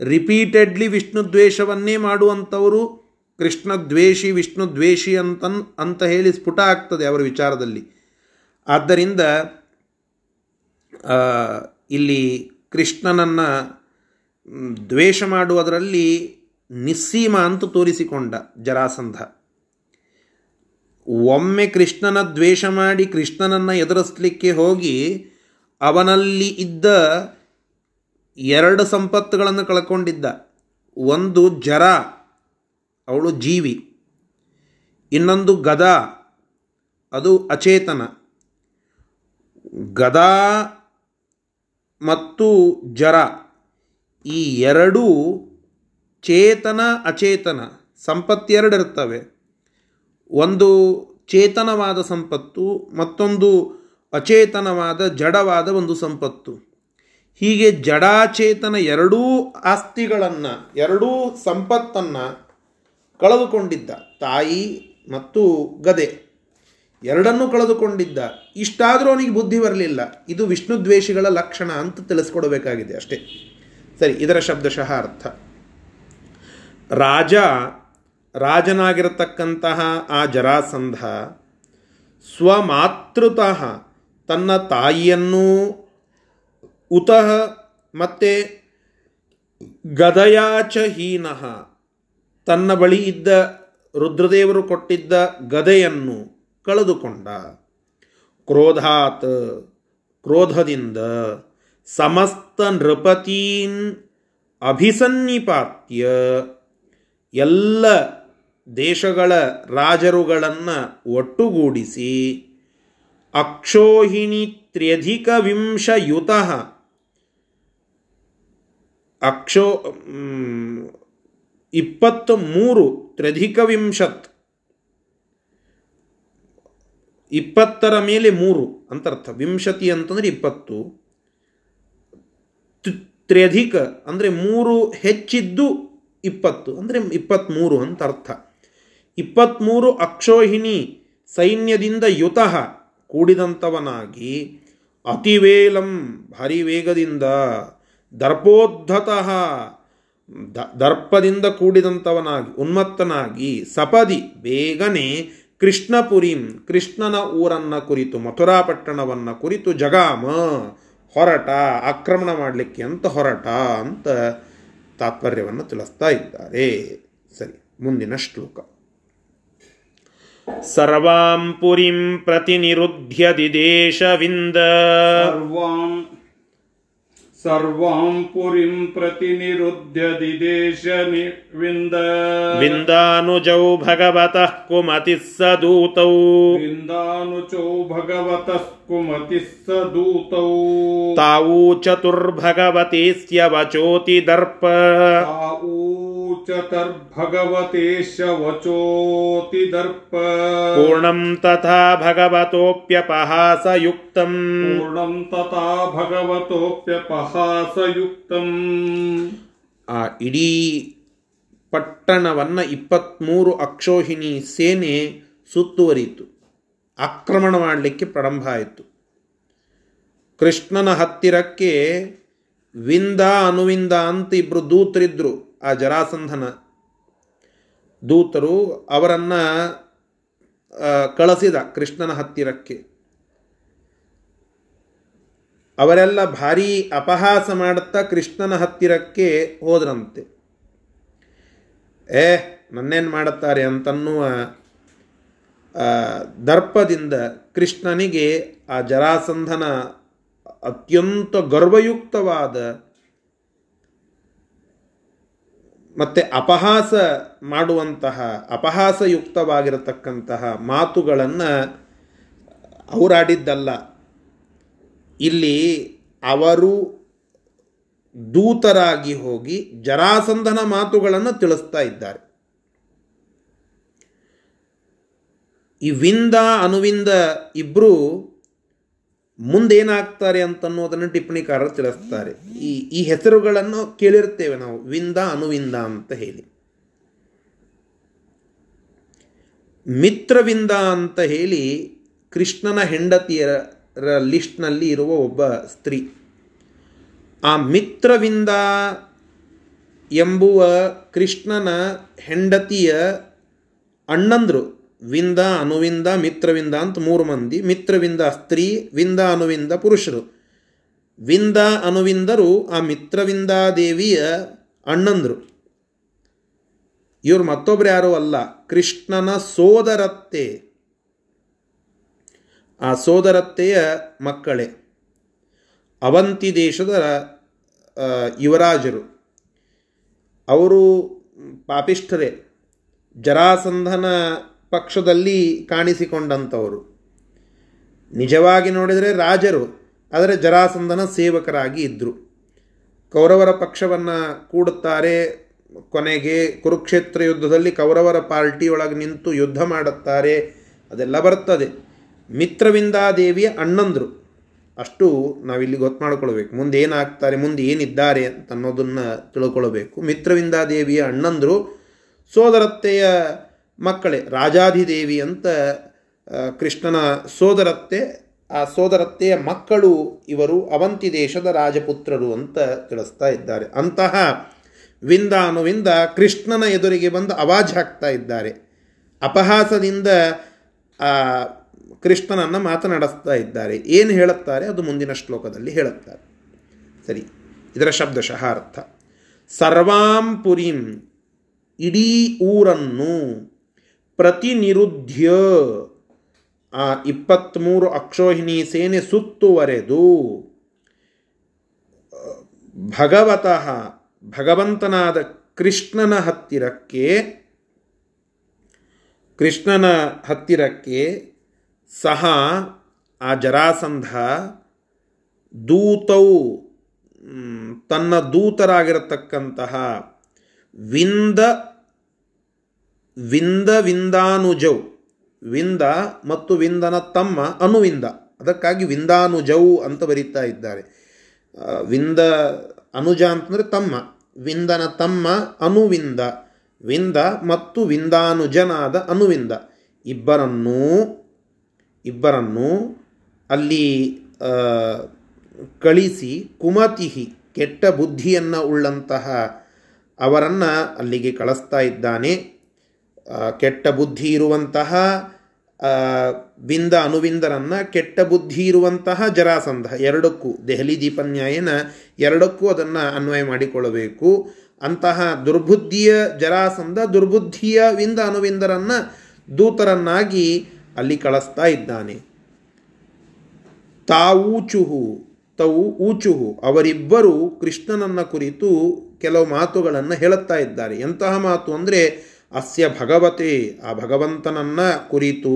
ರಿಪೀಟೆಡ್ಲಿ ವಿಷ್ಣು ದ್ವೇಷವನ್ನೇ ಮಾಡುವಂಥವರು ಕೃಷ್ಣ ದ್ವೇಷಿ, ವಿಷ್ಣು ದ್ವೇಷಿ ಅಂತ ಅಂತ ಹೇಳಿ ಸ್ಫುಟ ಆಗ್ತದೆ ಅವರ ವಿಚಾರದಲ್ಲಿ. ಆದ್ದರಿಂದ ಇಲ್ಲಿ ಕೃಷ್ಣನನ್ನು ದ್ವೇಷ ಮಾಡುವುದರಲ್ಲಿ ನಿಸ್ಸೀಮ ಅಂತ ತೋರಿಸಿಕೊಂಡ ಜರಾಸಂಧ. ಒಮ್ಮೆ ಕೃಷ್ಣನ ದ್ವೇಷ ಮಾಡಿ ಕೃಷ್ಣನನ್ನು ಎದುರಿಸಲಿಕ್ಕೆ ಹೋಗಿ ಅವನಲ್ಲಿ ಇದ್ದ ಎರಡು ಸಂಪತ್ತುಗಳನ್ನು ಕಳ್ಕೊಂಡಿದ್ದ. ಒಂದು ಜರ, ಅವಳು ಜೀವಿ. ಇನ್ನೊಂದು ಗದ, ಅದು ಅಚೇತನ. ಗದಾ ಮತ್ತು ಜರ ಈ ಎರಡೂ ಚೇತನ ಅಚೇತನ ಸಂಪತ್ತು ಎರಡು ಇರ್ತವೆ. ಒಂದು ಚೇತನವಾದ ಸಂಪತ್ತು, ಮತ್ತೊಂದು ಅಚೇತನವಾದ, ಜಡವಾದ ಒಂದು ಸಂಪತ್ತು. ಹೀಗೆ ಜಡಾಚೇತನ ಎರಡೂ ಆಸ್ತಿಗಳನ್ನು, ಎರಡೂ ಸಂಪತ್ತನ್ನು ಕಳೆದುಕೊಂಡಿದ್ದ ತಾಯಿ ಮತ್ತು ಗದೆ. ಎರಡನ್ನೂ ಕಳೆದುಕೊಂಡಿದ್ದ. ಇಷ್ಟಾದರೂ ಅವನಿಗೆ ಬುದ್ಧಿ ಬರಲಿಲ್ಲ. ಇದು ವಿಷ್ಣು ದ್ವೇಷಿಗಳ ಲಕ್ಷಣ ಅಂತ ತಿಳಿಸ್ಕೊಡಬೇಕಾಗಿದೆ ಅಷ್ಟೇ. ಸರಿ, ಇದರ ಶಬ್ದಶಃ ಅರ್ಥ. ರಾಜ, ರಾಜನಾಗಿರತಕ್ಕಂತಹ ಆ ಜರಾಸಂಧ ಸ್ವಮಾತೃತಃ ತನ್ನ ತಾಯಿಯನ್ನೂ ಉತಃ ಮತ್ತೆ ಗದಯಾಚ ಹೀನಃ ತನ್ನ ಬಳಿ ಇದ್ದ ರುದ್ರದೇವರು ಕೊಟ್ಟಿದ್ದ ಗದೆಯನ್ನು ಕಳೆದುಕೊಂಡ. ಕ್ರೋಧಾತ್, ಕ್ರೋಧದಿಂದ ಸಮಸ್ತ ನೃಪತೀನ್ ಅಭಿಸನ್ನಿಪಾತ್ಯ. ಎಲ್ಲ ದೇಶಗಳ ರಾಜರುಗಳನ್ನು ಒಟ್ಟುಗೂಡಿಸಿ ಅಕ್ಷೋಹಿಣಿ ತ್ರ್ಯಧಿಕ ವಿಂಶಯುತ ಅಕ್ಷೋ ಇಪ್ಪತ್ತು ಮೂರು ತ್ರ್ಯಧಿಕ ವಿಂಶತ್ ಇಪ್ಪತ್ತರ ಮೇಲೆ ಮೂರು ಅಂತ ಅರ್ಥ ವಿಂಶತಿ ಅಂತಂದರೆ ಇಪ್ಪತ್ತು. ತ್ರ್ಯಧಿಕ ಅಂದರೆ ಮೂರು ಹೆಚ್ಚಿದ್ದು ಇಪ್ಪತ್ತು. ಅಂದರೆ ಇಪ್ಪತ್ತ್ಮೂರು ಅಂತ ಅರ್ಥ ಇಪ್ಪತ್ತ್ಮೂರು ಅಕ್ಷೋಹಿಣಿ ಸೈನ್ಯದಿಂದ ಯುತಃ ಕೂಡಿದಂಥವನಾಗಿ ಅತಿವೇಲಂ ಭಾರಿ ವೇಗದಿಂದ ದರ್ಪೋದ್ಧತಃ ದರ್ಪದಿಂದ ಕೂಡಿದಂಥವನಾಗಿ, ಉನ್ಮತ್ತನಾಗಿ ಸಪದಿ, ಬೇಗನೆ ಕೃಷ್ಣಪುರಿಂ, ಕೃಷ್ಣನ ಊರನ್ನು ಕುರಿತು, ಮಥುರಾ ಪಟ್ಟಣವನ್ನು ಕುರಿತು ಜಗಾಮ, ಹೊರಟ, ಆಕ್ರಮಣ ಮಾಡಲಿಕ್ಕೆ ಅಂತ ಹೊರಟ ಅಂತ ತಾತ್ಪರ್ಯವನ್ನು ತಿಳಿಸ್ತಾ ಇದ್ದಾರೆ. ಸರಿ, ಮುಂದಿನ ಶ್ಲೋಕ. ಸರ್ವಾಂ ಪುರಿಂ ಪ್ರತಿನಿರುಧ್ಯ ದಿದೇಶವಿಂದ ಸರ್ವಾಂ सर्वां पुरीं प्रतिनिरुध्य दिदेश विन्द विन्दानुजौ भगवतः कुमतिः स दूतौ। विन्दानुजौ भगवतः कुमतिः स दूतौ। तावू चतुर्भगवतीस्य वचोति दर्प ऊचतर्भगवतेश वचोति दर्प पूर्णं तथा भगवतोऽप्यपहासयुक्तम् पूर्णं तथा भगवतोऽप्यपहासयुक्तम् ಆ ಇಡೀ ಪಟ್ಟಣವನ್ನು ಇಪ್ಪತ್ತ್ಮೂರು ಅಕ್ಷೋಹಿಣಿ ಸೇನೆ ಸುತ್ತುವರಿಯಿತು ಆಕ್ರಮಣ ಮಾಡಲಿಕ್ಕೆ ಪ್ರಾರಂಭ ಆಯಿತು ಕೃಷ್ಣನ ಹತ್ತಿರಕ್ಕೆ ವಿಂದ ಅನುವಿಂದ ಅಂತ ಇಬ್ಬರು ದೂತರಿದ್ದರು ಆ ಜರಾಸಂಧನ ದೂತರು ಅವರನ್ನು ಕಳಿಸಿದ ಕೃಷ್ಣನ ಹತ್ತಿರಕ್ಕೆ. ಅವರೆಲ್ಲ ಭಾರೀ ಅಪಹಾಸ ಮಾಡುತ್ತಾ ಕೃಷ್ಣನ ಹತ್ತಿರಕ್ಕೆ ಹೋದ್ರಂತೆ. ಏ, ನನ್ನೇನು ಮಾಡುತ್ತಾರೆ ಅಂತನ್ನುವ ದರ್ಪದಿಂದ ಕೃಷ್ಣನಿಗೆ ಆ ಜರಾಸಂಧನ ಅತ್ಯಂತ ಗರ್ವಯುಕ್ತವಾದ ಮತ್ತು ಅಪಹಾಸ ಮಾಡುವಂತಹ, ಅಪಹಾಸಯುಕ್ತವಾಗಿರತಕ್ಕಂತಹ ಮಾತುಗಳನ್ನು ಅವರಾಡಿದ್ದಲ್ಲ. ಇಲ್ಲಿ ಅವರು ದೂತರಾಗಿ ಹೋಗಿ ಜರಾಸಂಧನ ಮಾತುಗಳನ್ನು ತಿಳಿಸ್ತಾ ಇದ್ದಾರೆ. ಈ ವಿಂದ, ಅನುವಿಂದ ಇಬ್ಬರು ಮುಂದೇನಾಗ್ತಾರೆ ಅಂತನ್ನೋದನ್ನು ಟಿಪ್ಪಣಿಕಾರರು ತಿಳಿಸ್ತಾರೆ. ಈ ಈ ಹೆಸರುಗಳನ್ನು ಕೇಳಿರ್ತೇವೆ ನಾವು. ವಿಂದ ಅನುವಿಂದ ಅಂತ ಹೇಳಿ. ಮಿತ್ರವಿಂದ ಅಂತ ಹೇಳಿ ಕೃಷ್ಣನ ಹೆಂಡತಿಯರ ಲಿಸ್ಟ್ನಲ್ಲಿ ಇರುವ ಒಬ್ಬ ಸ್ತ್ರೀ. ಆ ಮಿತ್ರವಿಂದ ಎಂಬುವ ಕೃಷ್ಣನ ಹೆಂಡತಿಯ ಅಣ್ಣಂದರು. ವಿಂದ, ಅನುವಿಂದ, ಮಿತ್ರವಿಂದ ಅಂತ ಮೂರು ಮಂದಿ. ಮಿತ್ರವಿಂದ ಸ್ತ್ರೀ, ವಿಂದ, ಅನುವಿಂದ ಪುರುಷರು. ವಿಂದ, ಅನುವಿಂದರು, ಆ ಮಿತ್ರವಿಂದಾದೇವಿಯ ಅಣ್ಣಂದರು. ಇವರು ಮತ್ತೊಬ್ಬರು ಯಾರೂ ಅಲ್ಲ. ಕೃಷ್ಣನ ಸೋದರತ್ತೆ. ಆ ಸೋದರತ್ತೆಯ ಮಕ್ಕಳೇ. ಅವಂತಿ ದೇಶದ ಯುವರಾಜರು. ಅವರು ಪಾಪಿಷ್ಠರೇ. ಜರಾಸಂಧನ ಪಕ್ಷದಲ್ಲಿ ಕಾಣಿಸಿಕೊಂಡಂಥವರು. ನಿಜವಾಗಿ ನೋಡಿದರೆ ರಾಜರು, ಆದರೆ ಜರಾಸಂಧನ ಸೇವಕರಾಗಿ ಇದ್ದರು ಕೌರವರ ಪಕ್ಷವನ್ನು ಕೂಡುತ್ತಾರೆ ಕೊನೆಗೆ ಕುರುಕ್ಷೇತ್ರ ಯುದ್ಧದಲ್ಲಿ ಕೌರವರ ಪಾರ್ಟಿಯೊಳಗೆ ನಿಂತು ಯುದ್ಧ ಮಾಡುತ್ತಾರೆ, ಅದೆಲ್ಲ ಬರ್ತದೆ. ಮಿತ್ರವಿಂದಾದೇವಿಯ ಅಣ್ಣಂದರು. ಅಷ್ಟು ನಾವಿಲ್ಲಿ ಗೊತ್ತು ಮಾಡ್ಕೊಳ್ಬೇಕು ಮುಂದೆ ಏನಾಗ್ತಾರೆ, ಮುಂದೆ ಏನಿದ್ದಾರೆ ಅಂತ ಅನ್ನೋದನ್ನು ತಿಳ್ಕೊಳ್ಬೇಕು. ಮಿತ್ರವಿಂದಾದೇವಿಯ ಅಣ್ಣಂದರು. ಸೋದರತ್ತೆಯ ಮಕ್ಕಳೇ, ರಾಜಾಧಿದೇವಿ ಅಂತ ಕೃಷ್ಣನ ಸೋದರತ್ತೆ, ಆ ಸೋದರತ್ತೆಯ ಮಕ್ಕಳು ಇವರು ಅವಂತಿ ದೇಶದ ರಾಜಪುತ್ರರು ಅಂತ ತಿಳಿಸ್ತಾ ಇದ್ದಾರೆ. ಅಂತಹ ವಿಂದ ಅನ್ನುವಿಂದ ಕೃಷ್ಣನ ಎದುರಿಗೆ ಬಂದು ಅವಾಜ್ ಹಾಕ್ತಾ ಇದ್ದಾರೆ. ಅಪಹಾಸದಿಂದ ಕೃಷ್ಣನನ್ನು ಮಾತನಾಡಿಸ್ತಾ ಇದ್ದಾರೆ. ಏನು ಹೇಳುತ್ತಾರೆ? ಅದು ಮುಂದಿನ ಶ್ಲೋಕದಲ್ಲಿ ಹೇಳುತ್ತಾರೆ. ಸರಿ, ಇದರ ಶಬ್ದಶಃ ಅರ್ಥ ಸರ್ವಾಂ ಪುರಿಂ, ಇಡೀ ಊರನ್ನು ಪ್ರತಿನಿರುದ್ಧ್ಯ. ಆ ಇಪ್ಪತ್ತ್ಮೂರು ಅಕ್ಷೋಹಿಣಿ ಸೇನೆ ಸುತ್ತುವರೆದು ಭಗವತಃ ಭಗವಂತನಾದ ಕೃಷ್ಣನ ಹತ್ತಿರಕ್ಕೆ ಕೃಷ್ಣನ ಹತ್ತಿರಕ್ಕೆ ಸಹ ಆ ಜರಾಸಂಧ ದೂತವು ಮ್, ತನ್ನ ದೂತರಾಗಿರತಕ್ಕಂತಹ ವಿಂದ ವಿಂದ ವಿಂದಾನುಜೌ. ವಿಂದ ಮತ್ತು ವಿಂದನ ತಮ್ಮ ಅನುವಿಂದ ಅದಕ್ಕಾಗಿ ವಿಂದಾನುಜೌ ಅಂತ ಬರೀತಾ ಇದ್ದಾರೆ. ವಿಂದ ಅನುಜ ಅಂತಂದರೆ ತಮ್ಮ. ವಿಂದನ ತಮ್ಮ ಅನುವಿಂದ ವಿಂದ ಮತ್ತು ವಿಂದಾನುಜನಾದ ಅನುವಿಂದ ಇಬ್ಬರನ್ನೂ, ಇಬ್ಬರನ್ನು ಅಲ್ಲಿ ಕಳಿಸಿ ಕುಮತಿಹಿ, ಕೆಟ್ಟ ಬುದ್ಧಿಯನ್ನು ಉಳ್ಳಂತಹ ಅವರನ್ನು ಅಲ್ಲಿಗೆ ಕಳಿಸ್ತಾ ಇದ್ದಾನೆ. ಕೆಟ್ಟ ಬುದ್ಧಿ ಇರುವಂತಹ ಬಿಂದ ವಿಂದ ಅನುವಿಂದರನ್ನು ಕೆಟ್ಟ ಬುದ್ಧಿ ಇರುವಂತಹ ಜರಾಸಂಧ, ಎರಡಕ್ಕೂ, ದೆಹಲಿ ದೀಪನ್ಯಾಯನ ಎರಡಕ್ಕೂ ಅದನ್ನು ಅನ್ವಯ ಮಾಡಿಕೊಳ್ಳಬೇಕು. ಅಂತಹ ದುರ್ಬುದ್ಧಿಯ ಜರಾಸಂಧ, ದುರ್ಬುದ್ಧಿಯ ವಿಂದ ಅನುವಿಂದರನ್ನು ದೂತರನ್ನಾಗಿ ಅಲ್ಲಿ ಕಳಿಸ್ತಾ ಇದ್ದಾನೆ. ತಾವೂಚುಹು ತವು ಊಚುಹು ಅವರಿಬ್ಬರು ಕೃಷ್ಣನನ್ನ ಕುರಿತು ಕೆಲವು ಮಾತುಗಳನ್ನು ಹೇಳುತ್ತಾ ಇದ್ದಾರೆ. ಎಂತಹ ಮಾತು ಅಂದರೆ ಅಸ್ಯ ಭಗವತೆ, ಆ ಭಗವಂತನನ್ನ ಕುರಿತು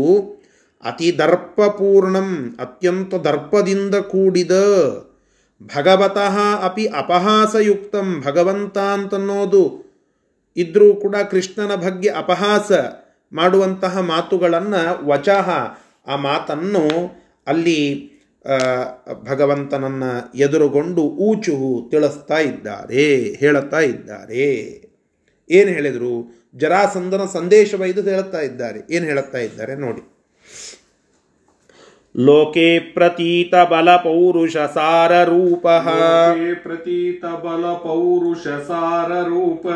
ಅತಿ ದರ್ಪಪೂರ್ಣಂ ಅತ್ಯಂತ ದರ್ಪದಿಂದ ಕೂಡಿದ ಭಗವತಃ ಅಪಿ ಅಪಹಾಸಯುಕ್ತಂ ಭಗವಂತ ಅಂತನ್ನೋದು ಇದ್ರೂ ಕೂಡ ಕೃಷ್ಣನ ಬಗ್ಗೆ ಅಪಹಾಸ ಮಾಡುವಂತಹ ಮಾತುಗಳನ್ನು ವಚಃ ಆ ಮಾತನ್ನು ಅಲ್ಲಿ ಭಗವಂತನನ್ನ ಎದುರುಗೊಂಡು ಊಚುಹು ತಿಳಿಸ್ತಾ ಇದ್ದಾರೆ, ಹೇಳುತ್ತಾ ಇದ್ದಾರೆ. ಏನು ಹೇಳಿದರು? ಜರಾಸಂದನ ಸಂದೇಶವೈದು ಹೇಳುತ್ತಾ ಇದ್ದಾರೆ. ಏನು ಹೇಳುತ್ತಾ ಇದ್ದಾರೆ ನೋಡಿ. ಲೋಕೆ ಪ್ರತೀತ ಬಲ ಪೌರುಷ ಸಾರ ರೂಪ. ಪ್ರತೀತ ಬಲ ಪೌರುಷ ಸಾರ ರೂಪ.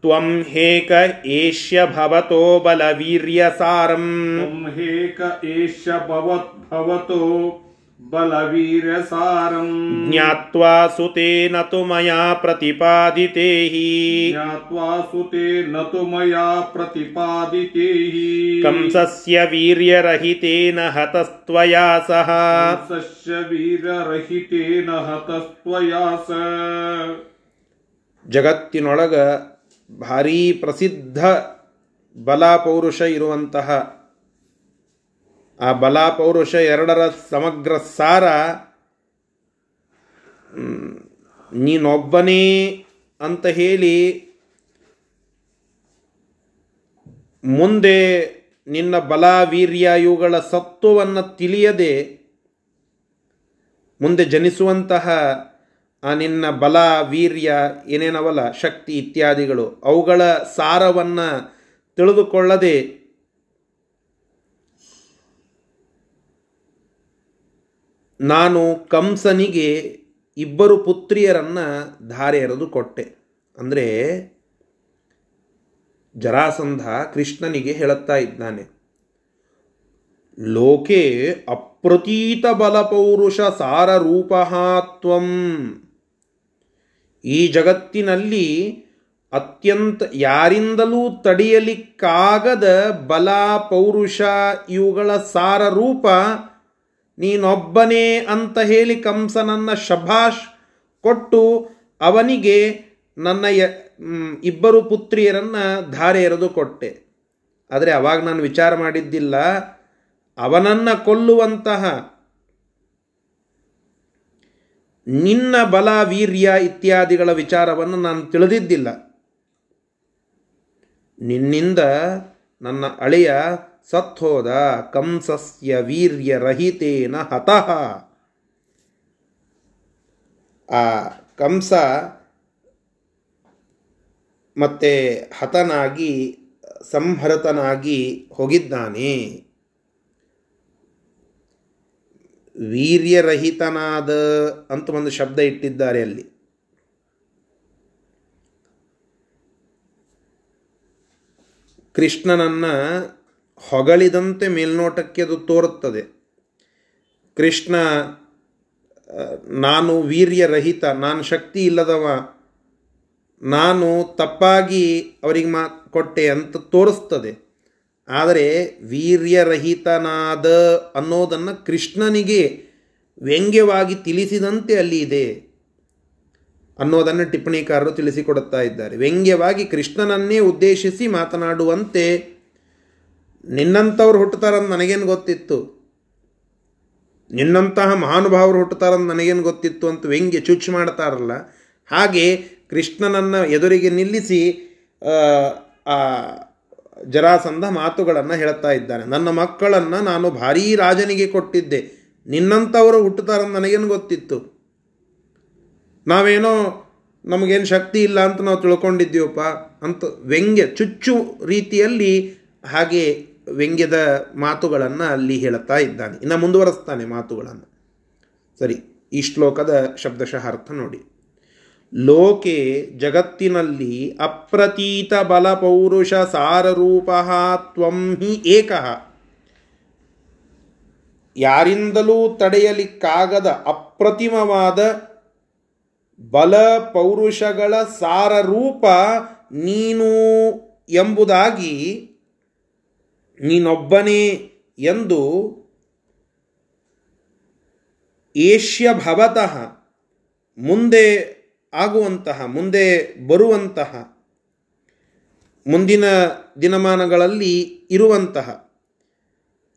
ತ್ವಂ ಹೇಕ ಏಷ್ಯ ಭವತೋ ಬಲವೀರ್ಯ ಸಾರಂ. ತ್ವಂ ಹೇಕ ಏಷ್ಯ ಭವತ್ ಭವತೋ. बलवीरसारम् ज्ञात्वा सुते न तु मया प्रतिपादिते हि ज्ञात्वा सुते न तु मया प्रतिपादिते हि कंसस्य वीर्यरहितेन हतस्त्वया सह कंसस्य वीररहितेन हतस्त्वया स ಜಗತ್ತಿನೊಳಗ ಭಾರೀ ಪ್ರಸಿದ್ಧ ಬಲ ಪೌರುಷ ಇರುವಂತಹ ಆ ಬಲ ಪೌರುಷ ಎರಡರ ಸಮಗ್ರ ಸಾರ ನೀನೊಬ್ಬನೇ ಅಂತ ಹೇಳಿ ಮುಂದೆ ನಿನ್ನ ಬಲ ವೀರ್ಯ ಇವುಗಳ ಸತ್ವವನ್ನು ತಿಳಿಯದೆ ಮುಂದೆ ಜನಿಸುವಂತಹ ಆ ನಿನ್ನ ಬಲ ವೀರ್ಯ ಏನೇನವಲ್ಲ, ಶಕ್ತಿ ಇತ್ಯಾದಿಗಳು, ಅವುಗಳ ಸಾರವನ್ನು ತಿಳಿದುಕೊಳ್ಳದೆ ನಾನು ಕಂಸನಿಗೆ ಇಬ್ಬರು ಪುತ್ರಿಯರನ್ನು ಧಾರೆ ಎರೆದು ಕೊಟ್ಟೆ. ಅಂದರೆ ಜರಾಸಂಧ ಕೃಷ್ಣನಿಗೆ ಹೇಳುತ್ತಾ ಇದ್ದಾನೆ, ಲೋಕೆ ಅಪ್ರತೀತ ಬಲಪೌರುಷ ಸಾರ ರೂಪಹಾತ್ವಂ ಈ ಜಗತ್ತಿನಲ್ಲಿ ಅತ್ಯಂತ ಯಾರಿಂದಲೂ ತಡೆಯಲಿಕ್ಕಾಗದ ಬಲ ಪೌರುಷ ಇವುಗಳ ಸಾರ ರೂಪ ನೀನೊಬ್ಬನೇ ಅಂತ ಹೇಳಿ ಕಂಸನನ್ನ ಶಭಾಷ್ ಕೊಟ್ಟು ಅವನಿಗೆ ನನ್ನ ಇಬ್ಬರು ಪುತ್ರಿಯರನ್ನು ಧಾರೆ ಎರೆದು ಕೊಟ್ಟೆ. ಆದರೆ ಅವಾಗ ನಾನು ವಿಚಾರ ಮಾಡಿದ್ದಿಲ್ಲ. ಅವನನ್ನು ಕೊಲ್ಲುವಂತಹ ನಿನ್ನ ಬಲ, ವೀರ್ಯ ಇತ್ಯಾದಿಗಳ ವಿಚಾರವನ್ನು ನಾನು ತಿಳಿದಿದ್ದಿಲ್ಲ. ನಿನ್ನಿಂದ ನನ್ನ ಅಳೆಯ ಸತ್ಹೋದ ಕಂಸಸ್ಯ ವೀರ್ಯರಹಿತೇನ ಹತಃ. ಆ ಕಂಸ ಮತ್ತೆ ಹತನಾಗಿ ಸಂಹರತನಾಗಿ ಹೋಗಿದ್ದಾನೆ. ವೀರ್ಯರಹಿತನಾದ ಅಂತ ಒಂದು ಶಬ್ದ ಇಟ್ಟಿದ್ದಾರೆ ಅಲ್ಲಿ. ಕೃಷ್ಣನನ್ನ ಹೊಗಳಿದಂತೆ ಮೇಲ್ನೋಟಕ್ಕೆ ಅದು ತೋರುತ್ತದೆ. ಕೃಷ್ಣ ನಾನು ವೀರ್ಯರಹಿತ ನಾನು ಶಕ್ತಿ ಇಲ್ಲದವ, ನಾನು ತಪ್ಪಾಗಿ ಅವರಿಗೆ ಮಾ ಕೊಟ್ಟೆ ಅಂತ ತೋರಿಸ್ತದೆ. ಆದರೆ ವೀರ್ಯರಹಿತನಾದ ಅನ್ನೋದನ್ನು ಕೃಷ್ಣನಿಗೆ ವ್ಯಂಗ್ಯವಾಗಿ ತಿಳಿಸಿದಂತೆ ಅಲ್ಲಿ ಇದೆ ಅನ್ನೋದನ್ನು ಟಿಪ್ಪಣಿಕಾರರು ತಿಳಿಸಿಕೊಡುತ್ತಾ ಇದ್ದಾರೆ. ವ್ಯಂಗ್ಯವಾಗಿ ಕೃಷ್ಣನನ್ನೇ ಉದ್ದೇಶಿಸಿ ಮಾತನಾಡುವಂತೆ ನಿನ್ನಂಥವ್ರು ಹುಟ್ಟುತ್ತಾರಂತ ನನಗೇನು ಗೊತ್ತಿತ್ತು? ನಿನ್ನಂತಹ ಮಹಾನುಭಾವರು ಹುಟ್ಟುತ್ತಾರಂತ ನನಗೇನು ಗೊತ್ತಿತ್ತು ಅಂತ ವ್ಯಂಗ್ಯ ಚುಚ್ಚು ಮಾಡ್ತಾರಲ್ಲ? ಹಾಗೆ ಕೃಷ್ಣನನ್ನು ಎದುರಿಗೆ ನಿಲ್ಲಿಸಿ, ಆ ಜರಾಸಂಧ ಮಾತುಗಳನ್ನು ಹೇಳ್ತಾ ಇದ್ದಾನೆ. ನನ್ನ ಮಕ್ಕಳನ್ನು ನಾನು ಭಾರೀ ರಾಜನಿಗೆ ಕೊಟ್ಟಿದ್ದೆ. ನಿನ್ನಂಥವರು ಹುಟ್ಟುತ್ತಾರಂತ ನನಗೇನು ಗೊತ್ತಿತ್ತು? ನಾವೇನೋ ನಮಗೇನು ಶಕ್ತಿ ಇಲ್ಲ ಅಂತ ನಾವು ತಿಳ್ಕೊಂಡಿದ್ದೀವಪ್ಪ ಅಂತ ವ್ಯಂಗ್ಯ ಚುಚ್ಚು ರೀತಿಯಲ್ಲಿ ಹಾಗೆ ವ್ಯಂಗ್ಯದ ಮಾತುಗಳನ್ನು ಅಲ್ಲಿ ಹೇಳುತ್ತಾ ಇದ್ದಾನೆ. ಇನ್ನು ಮುಂದುವರೆಸ್ತಾನೆ ಮಾತುಗಳನ್ನು. ಸರಿ, ಈ ಶ್ಲೋಕದ ಶಬ್ದಶಃ ಅರ್ಥ ನೋಡಿ. ಲೋಕೆ ಜಗತ್ತಿನಲ್ಲಿ ಅಪ್ರತೀತ ಬಲ ಪೌರುಷ ಸಾರರೂಪ ತ್ವಂ ಹಿ ಏಕ. ಯಾರಿಂದಲೂ ತಡೆಯಲಿಕ್ಕಾಗದ ಅಪ್ರತಿಮವಾದ ಬಲ ಪೌರುಷಗಳ ಸಾರರೂಪ ನೀನು ಎಂಬುದಾಗಿ ನೀನೊಬ್ಬನೇ ಎಂದು ಏಷ್ಯ ಭವತಃ ಮುಂದೆ ಆಗುವಂತಹ, ಮುಂದೆ ಬರುವಂತಹ, ಮುಂದಿನ ದಿನಮಾನಗಳಲ್ಲಿ ಇರುವಂತಹ,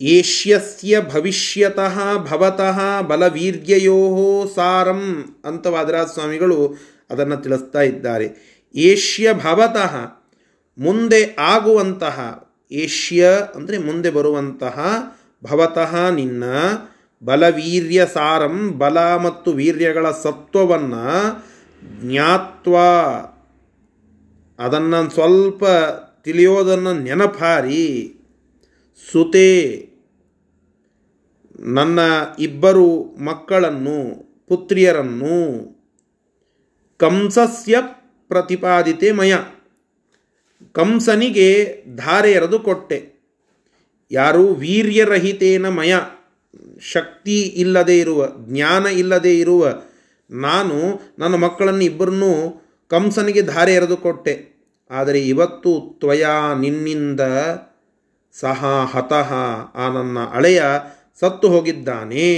ಏಷ್ಯಸ್ಯ ಭವಿಷ್ಯತಃ ಭವತಃ ಬಲವೀರ್ಯಯೋ ಸಾರಂ ಅಂತ ವಾದರಾಜ ಸ್ವಾಮಿಗಳು ಅದನ್ನು ತಿಳಿಸ್ತಾ ಇದ್ದಾರೆ. ಏಷ್ಯ ಭವತಃ ಮುಂದೆ ಆಗುವಂತಹ ಏಷ್ಯ ಅಂದರೆ ಮುಂದೆ ಬರುವಂತಹ ಭವತಃ ನಿನ್ನ ಬಲವೀರ್ಯ ಸಾರಂ, ಬಲ ಮತ್ತು ವೀರ್ಯಗಳ ಸತ್ವವನ್ನು ಜ್ಞಾತ್ವ. ಅದನ್ನು ಸ್ವಲ್ಪ ತಿಳಿಯೋದನ್ನು ನೆನಪಾರಿ. ಸುತೆ. ನನ್ನ ಇಬ್ಬರು ಮಕ್ಕಳನ್ನು, ಪುತ್ರಿಯರನ್ನು ಕಂಸಸ್ಯ ಪ್ರತಿಪಾದಿತೆ ಮಯ. ಕಂಸನಿಗೆ ಧಾರೆ ಎರೆದು ಕೊಟ್ಟೆ. ಯಾರು ವೀರ್ಯರಹಿತೇನ ಮಯ, ಶಕ್ತಿ ಇಲ್ಲದೆ ಇರುವ, ಜ್ಞಾನ ಇಲ್ಲದೆ ಇರುವ, ನಾನು ನನ್ನ ಮಕ್ಕಳನ್ನು ಇಬ್ಬರನ್ನೂ ಕಂಸನಿಗೆ ಧಾರೆ ಎರೆದು ಕೊಟ್ಟೆ. ಆದರೆ ಇವತ್ತು ತ್ವಯ ನಿನ್ನಿಂದ ಸಹ ಹತಃ ಆ ನನ್ನ ಅಳೆಯ ಸತ್ತು ಹೋಗಿದ್ದಾನೆ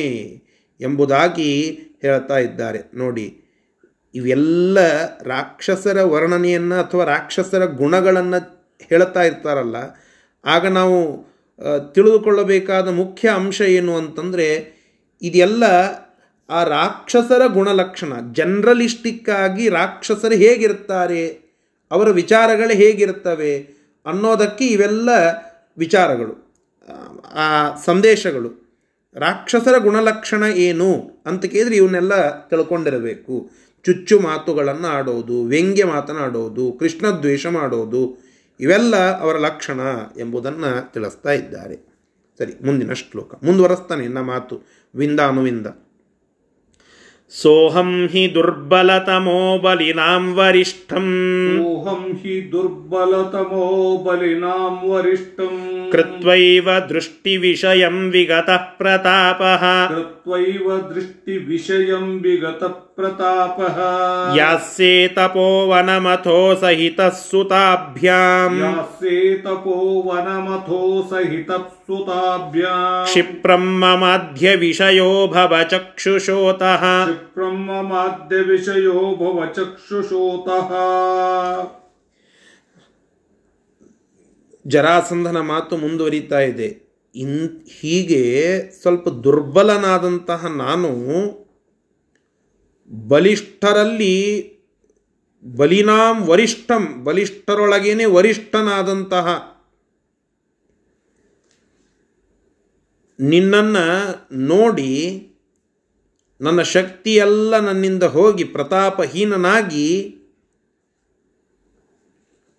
ಎಂಬುದಾಗಿ ಹೇಳ್ತಾ ಇದ್ದಾರೆ. ನೋಡಿ ಇವೆಲ್ಲ ರಾಕ್ಷಸರ ವರ್ಣನೆಯನ್ನು ಅಥವಾ ರಾಕ್ಷಸರ ಗುಣಗಳನ್ನು ಹೇಳ್ತಾ ಇರ್ತಾರಲ್ಲ, ಆಗ ನಾವು ತಿಳಿದುಕೊಳ್ಳಬೇಕಾದ ಮುಖ್ಯ ಅಂಶ ಏನು ಅಂತಂದರೆ, ಇದೆಲ್ಲ ಆ ರಾಕ್ಷಸರ ಗುಣಲಕ್ಷಣ, ಜನರಲಿಸ್ಟಿಕ್ಕಾಗಿ ರಾಕ್ಷಸರು ಹೇಗಿರ್ತಾರೆ, ಅವರ ವಿಚಾರಗಳು ಹೇಗಿರ್ತವೆ ಅನ್ನೋದಕ್ಕೆ ಇವೆಲ್ಲ ವಿಚಾರಗಳು ಆ ಸಂದೇಶಗಳು. ರಾಕ್ಷಸರ ಗುಣಲಕ್ಷಣ ಏನು ಅಂತ ಕೇಳಿದ್ರೆ ಇವನ್ನೆಲ್ಲ ತಿಳ್ಕೊಂಡಿರಬೇಕು. ಚುಚ್ಚು ಮಾತುಗಳನ್ನು ಆಡೋದು ವ್ಯಂಗ್ಯ ಮಾತನಾಡೋದು ಕೃಷ್ಣ ದ್ವೇಷ ಮಾಡೋದು ಇವೆಲ್ಲ ಅವರ ಲಕ್ಷಣ ಎಂಬುದನ್ನು ತಿಳಿಸ್ತಾ ಇದ್ದಾರೆ ಸರಿ ಮುಂದಿನ ಶ್ಲೋಕ ಮುಂದುವರೆಸ್ತಾನೆ ಇನ್ನ ಮಾತು ವಿಂದ ಅನುವಿಂದ सोऽहं हि दुर्बलतमो बलिनां वरिष्ठम् सोऽहं हि दुर्बलतमो बलिनां वरिष्ठम् कृत्वैव दृष्टिविषयं विगतः प्रतापः कृत्वैव दृष्टिविषयं विगतप्रतापः यास्ये तपोवनमथो सहितः सुताभ्याम् यास्ये तपोवनमथो सहितः सुताभ्याम् क्षिप्रं ममाध्यविषयो भव चक्षुषोतः क्षिप्रं ममाद्यविषयो भव चक्षुषोतः ಜರಾಸಂಧನ ಮಾತು ಮುಂದುವರಿತಾ ಇದೆ ಇನ್ ಹೀಗೆ ಸ್ವಲ್ಪ ದುರ್ಬಲನಾದಂತಹ ನಾನು ಬಲಿಷ್ಠರಲ್ಲಿ ಬಲಿನಾಂ ವರಿಷ್ಠಂ, ಬಲಿಷ್ಠರೊಳಗೇನೆ ವರಿಷ್ಠನಾದಂತಹ ನಿನ್ನನ್ನು ನೋಡಿ ನನ್ನ ಶಕ್ತಿಯೆಲ್ಲ ನನ್ನಿಂದ ಹೋಗಿ ಪ್ರತಾಪಹೀನನಾಗಿ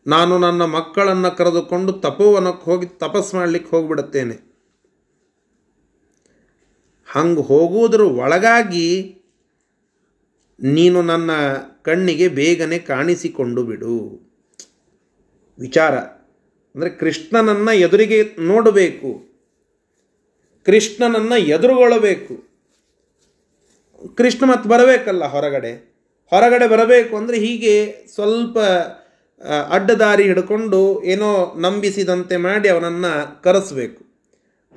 ನಾನು ನನ್ನ ಮಕ್ಕಳನ್ನು ಕರೆದುಕೊಂಡು ತಪೋವನಕ್ಕೆ ಹೋಗಿ ತಪಸ್ ಮಾಡಲಿಕ್ಕೆ ಹೋಗಿಬಿಡುತ್ತೇನೆ. ಹಂಗೆ ಹೋಗುವುದರ ಒಳಗಾಗಿ ನೀನು ನನ್ನ ಕಣ್ಣಿಗೆ ಬೇಗನೆ ಕಾಣಿಸಿಕೊಂಡು ಬಿಡು. ವಿಚಾರ. ಅಂದರೆ ಕೃಷ್ಣನನ್ನು ಎದುರಿಗೆ ನೋಡಬೇಕು. ಕೃಷ್ಣನನ್ನು ಎದುರುಗೊಳ್ಳಬೇಕು. ಕೃಷ್ಣ ಮತ್ತೆ ಬರಬೇಕಲ್ಲ ಹೊರಗಡೆ? ಹೊರಗಡೆ ಬರಬೇಕು ಅಂದರೆ ಹೀಗೆ ಸ್ವಲ್ಪ ಅಡ್ಡದಾರಿ ಹಿಡ್ಕೊಂಡು ಏನೋ ನಂಬಿಸಿದಂತೆ ಮಾಡಿ ಅವನನ್ನು ಕರೆಸಬೇಕು.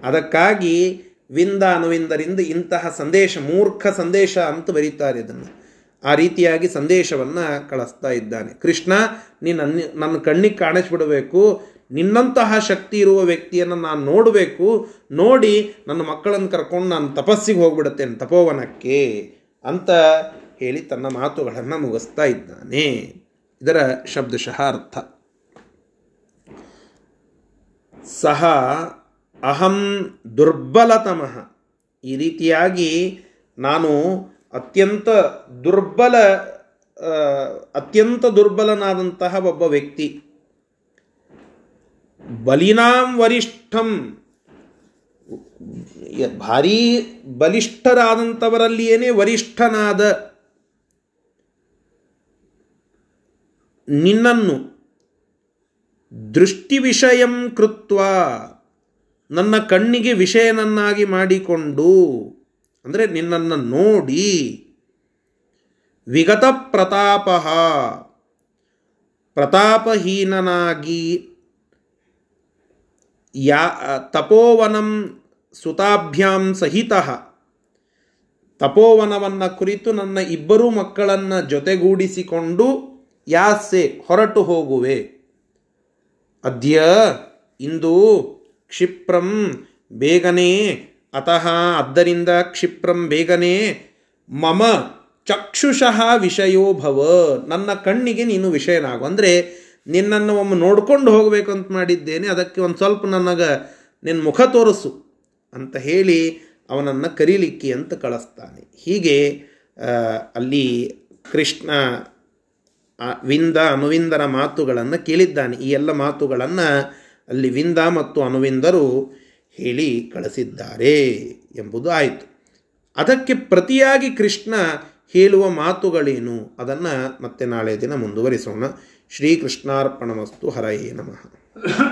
ಅದಕ್ಕಾಗಿ ವಿಂದ ಅನುವಿಂದರಿಂದ ಇಂತಹ ಸಂದೇಶ, ಮೂರ್ಖ ಸಂದೇಶ ಅಂತ ಬರೀತಾರೆ ಇದನ್ನು. ಆ ರೀತಿಯಾಗಿ ಸಂದೇಶವನ್ನು ಕಳಿಸ್ತಾ ಇದ್ದಾನೆ. ಕೃಷ್ಣ, ನೀನು ನನ್ನ ಕಣ್ಣಿಗೆ ಕಾಣಿಸ್ಬಿಡಬೇಕು. ನಿನ್ನಂತಹ ಶಕ್ತಿ ಇರುವ ವ್ಯಕ್ತಿಯನ್ನು ನಾನು ನೋಡಬೇಕು. ನೋಡಿ, ನನ್ನ ಮಕ್ಕಳನ್ನು ಕರ್ಕೊಂಡು ನಾನು ತಪಸ್ಸಿಗೆ ಹೋಗ್ಬಿಡುತ್ತೇನೆ ತಪೋವನಕ್ಕೆ ಅಂತ ಹೇಳಿ ತನ್ನ ಮಾತುಗಳನ್ನು ಮುಗಿಸ್ತಾ ಇದ್ದಾನೆ. ಇದರ ಶಬ್ದಶಃ ಅರ್ಥ. ಸಹ ಅಹಂ ದುರ್ಬಲತಮಃ. ಈ ರೀತಿಯಾಗಿ ನಾನು ಅತ್ಯಂತ ದುರ್ಬಲ ಅತ್ಯಂತ ದುರ್ಬಲನಾದಂತಹ ಒಬ್ಬ ವ್ಯಕ್ತಿ. ಬಲಿನಾಂ ವರಿಷ್ಠಂ. ಭಾರೀ ಬಲಿಷ್ಠರಾದಂಥವರಲ್ಲಿಯೇ ವರಿಷ್ಠನಾದ ನಿನ್ನನ್ನು ದೃಷ್ಟಿ ವಿಷಯಂ ಕೃತ್ವ, ನನ್ನ ಕಣ್ಣಿಗೆ ವಿಷಯನನ್ನಾಗಿ ಮಾಡಿಕೊಂಡು ಅಂದರೆ ನಿನ್ನನ್ನು ನೋಡಿ. ವಿಗತ ಪ್ರತಾಪ. ಪ್ರತಾಪಹೀನನಾಗಿ ಯಾ, ತಪೋವನಂ ಸುತಾಭ್ಯಾಂ ಸಹಿತ. ತಪೋವನವನ್ನು ಕುರಿತು ನನ್ನ ಇಬ್ಬರು ಮಕ್ಕಳನ್ನು ಜೊತೆಗೂಡಿಸಿಕೊಂಡು ಯಾಸೆ ಹೊರಟು ಹೋಗುವೆ. ಅದ್ಯ ಇಂದು ಕ್ಷಿಪ್ರಂ ಬೇಗನೆ ಅತಃ ಆದ್ದರಿಂದ ಕ್ಷಿಪ್ರಂ ಬೇಗನೆ ಮಮ ಚಕ್ಷುಷಃ ವಿಷಯೋ ಭವ ನನ್ನ ಕಣ್ಣಿಗೆ ನೀನು ವಿಷಯನಾಗು. ಅಂದರೆ ನಿನ್ನನ್ನು ಒಮ್ಮೆ ನೋಡ್ಕೊಂಡು ಹೋಗಬೇಕು ಅಂತ ಮಾಡಿದ್ದೇನೆ, ಅದಕ್ಕೆ ಒಂದು ಸ್ವಲ್ಪ ನನಗೆ ನಿನ್ನ ಮುಖ ತೋರಿಸು ಅಂತ ಹೇಳಿ ಅವನನ್ನು ಕರೀಲಿಕ್ಕೆ ಅಂತ ಕಳಿಸ್ತಾನೆ. ಹೀಗೆ ಅಲ್ಲಿ ಕೃಷ್ಣ ವಿಂದ, ಅನುವಿಂದರ ಮಾತುಗಳನ್ನು ಕೇಳಿದ್ದಾನೆ. ಈ ಎಲ್ಲ ಮಾತುಗಳನ್ನು ಅಲ್ಲಿ ವಿಂದ ಮತ್ತು ಅನುವಿಂದರು ಹೇಳಿ ಕಳಿಸಿದ್ದಾರೆ ಎಂಬುದು ಆಯಿತು. ಅದಕ್ಕೆ ಪ್ರತಿಯಾಗಿ ಕೃಷ್ಣ ಹೇಳುವ ಮಾತುಗಳೇನು? ಅದನ್ನು ಮತ್ತೆ ನಾಳೆ ದಿನ ಮುಂದುವರಿಸೋಣ. ಶ್ರೀಕೃಷ್ಣಾರ್ಪಣಮಸ್ತು ಹರಯೇ ನಮಃ.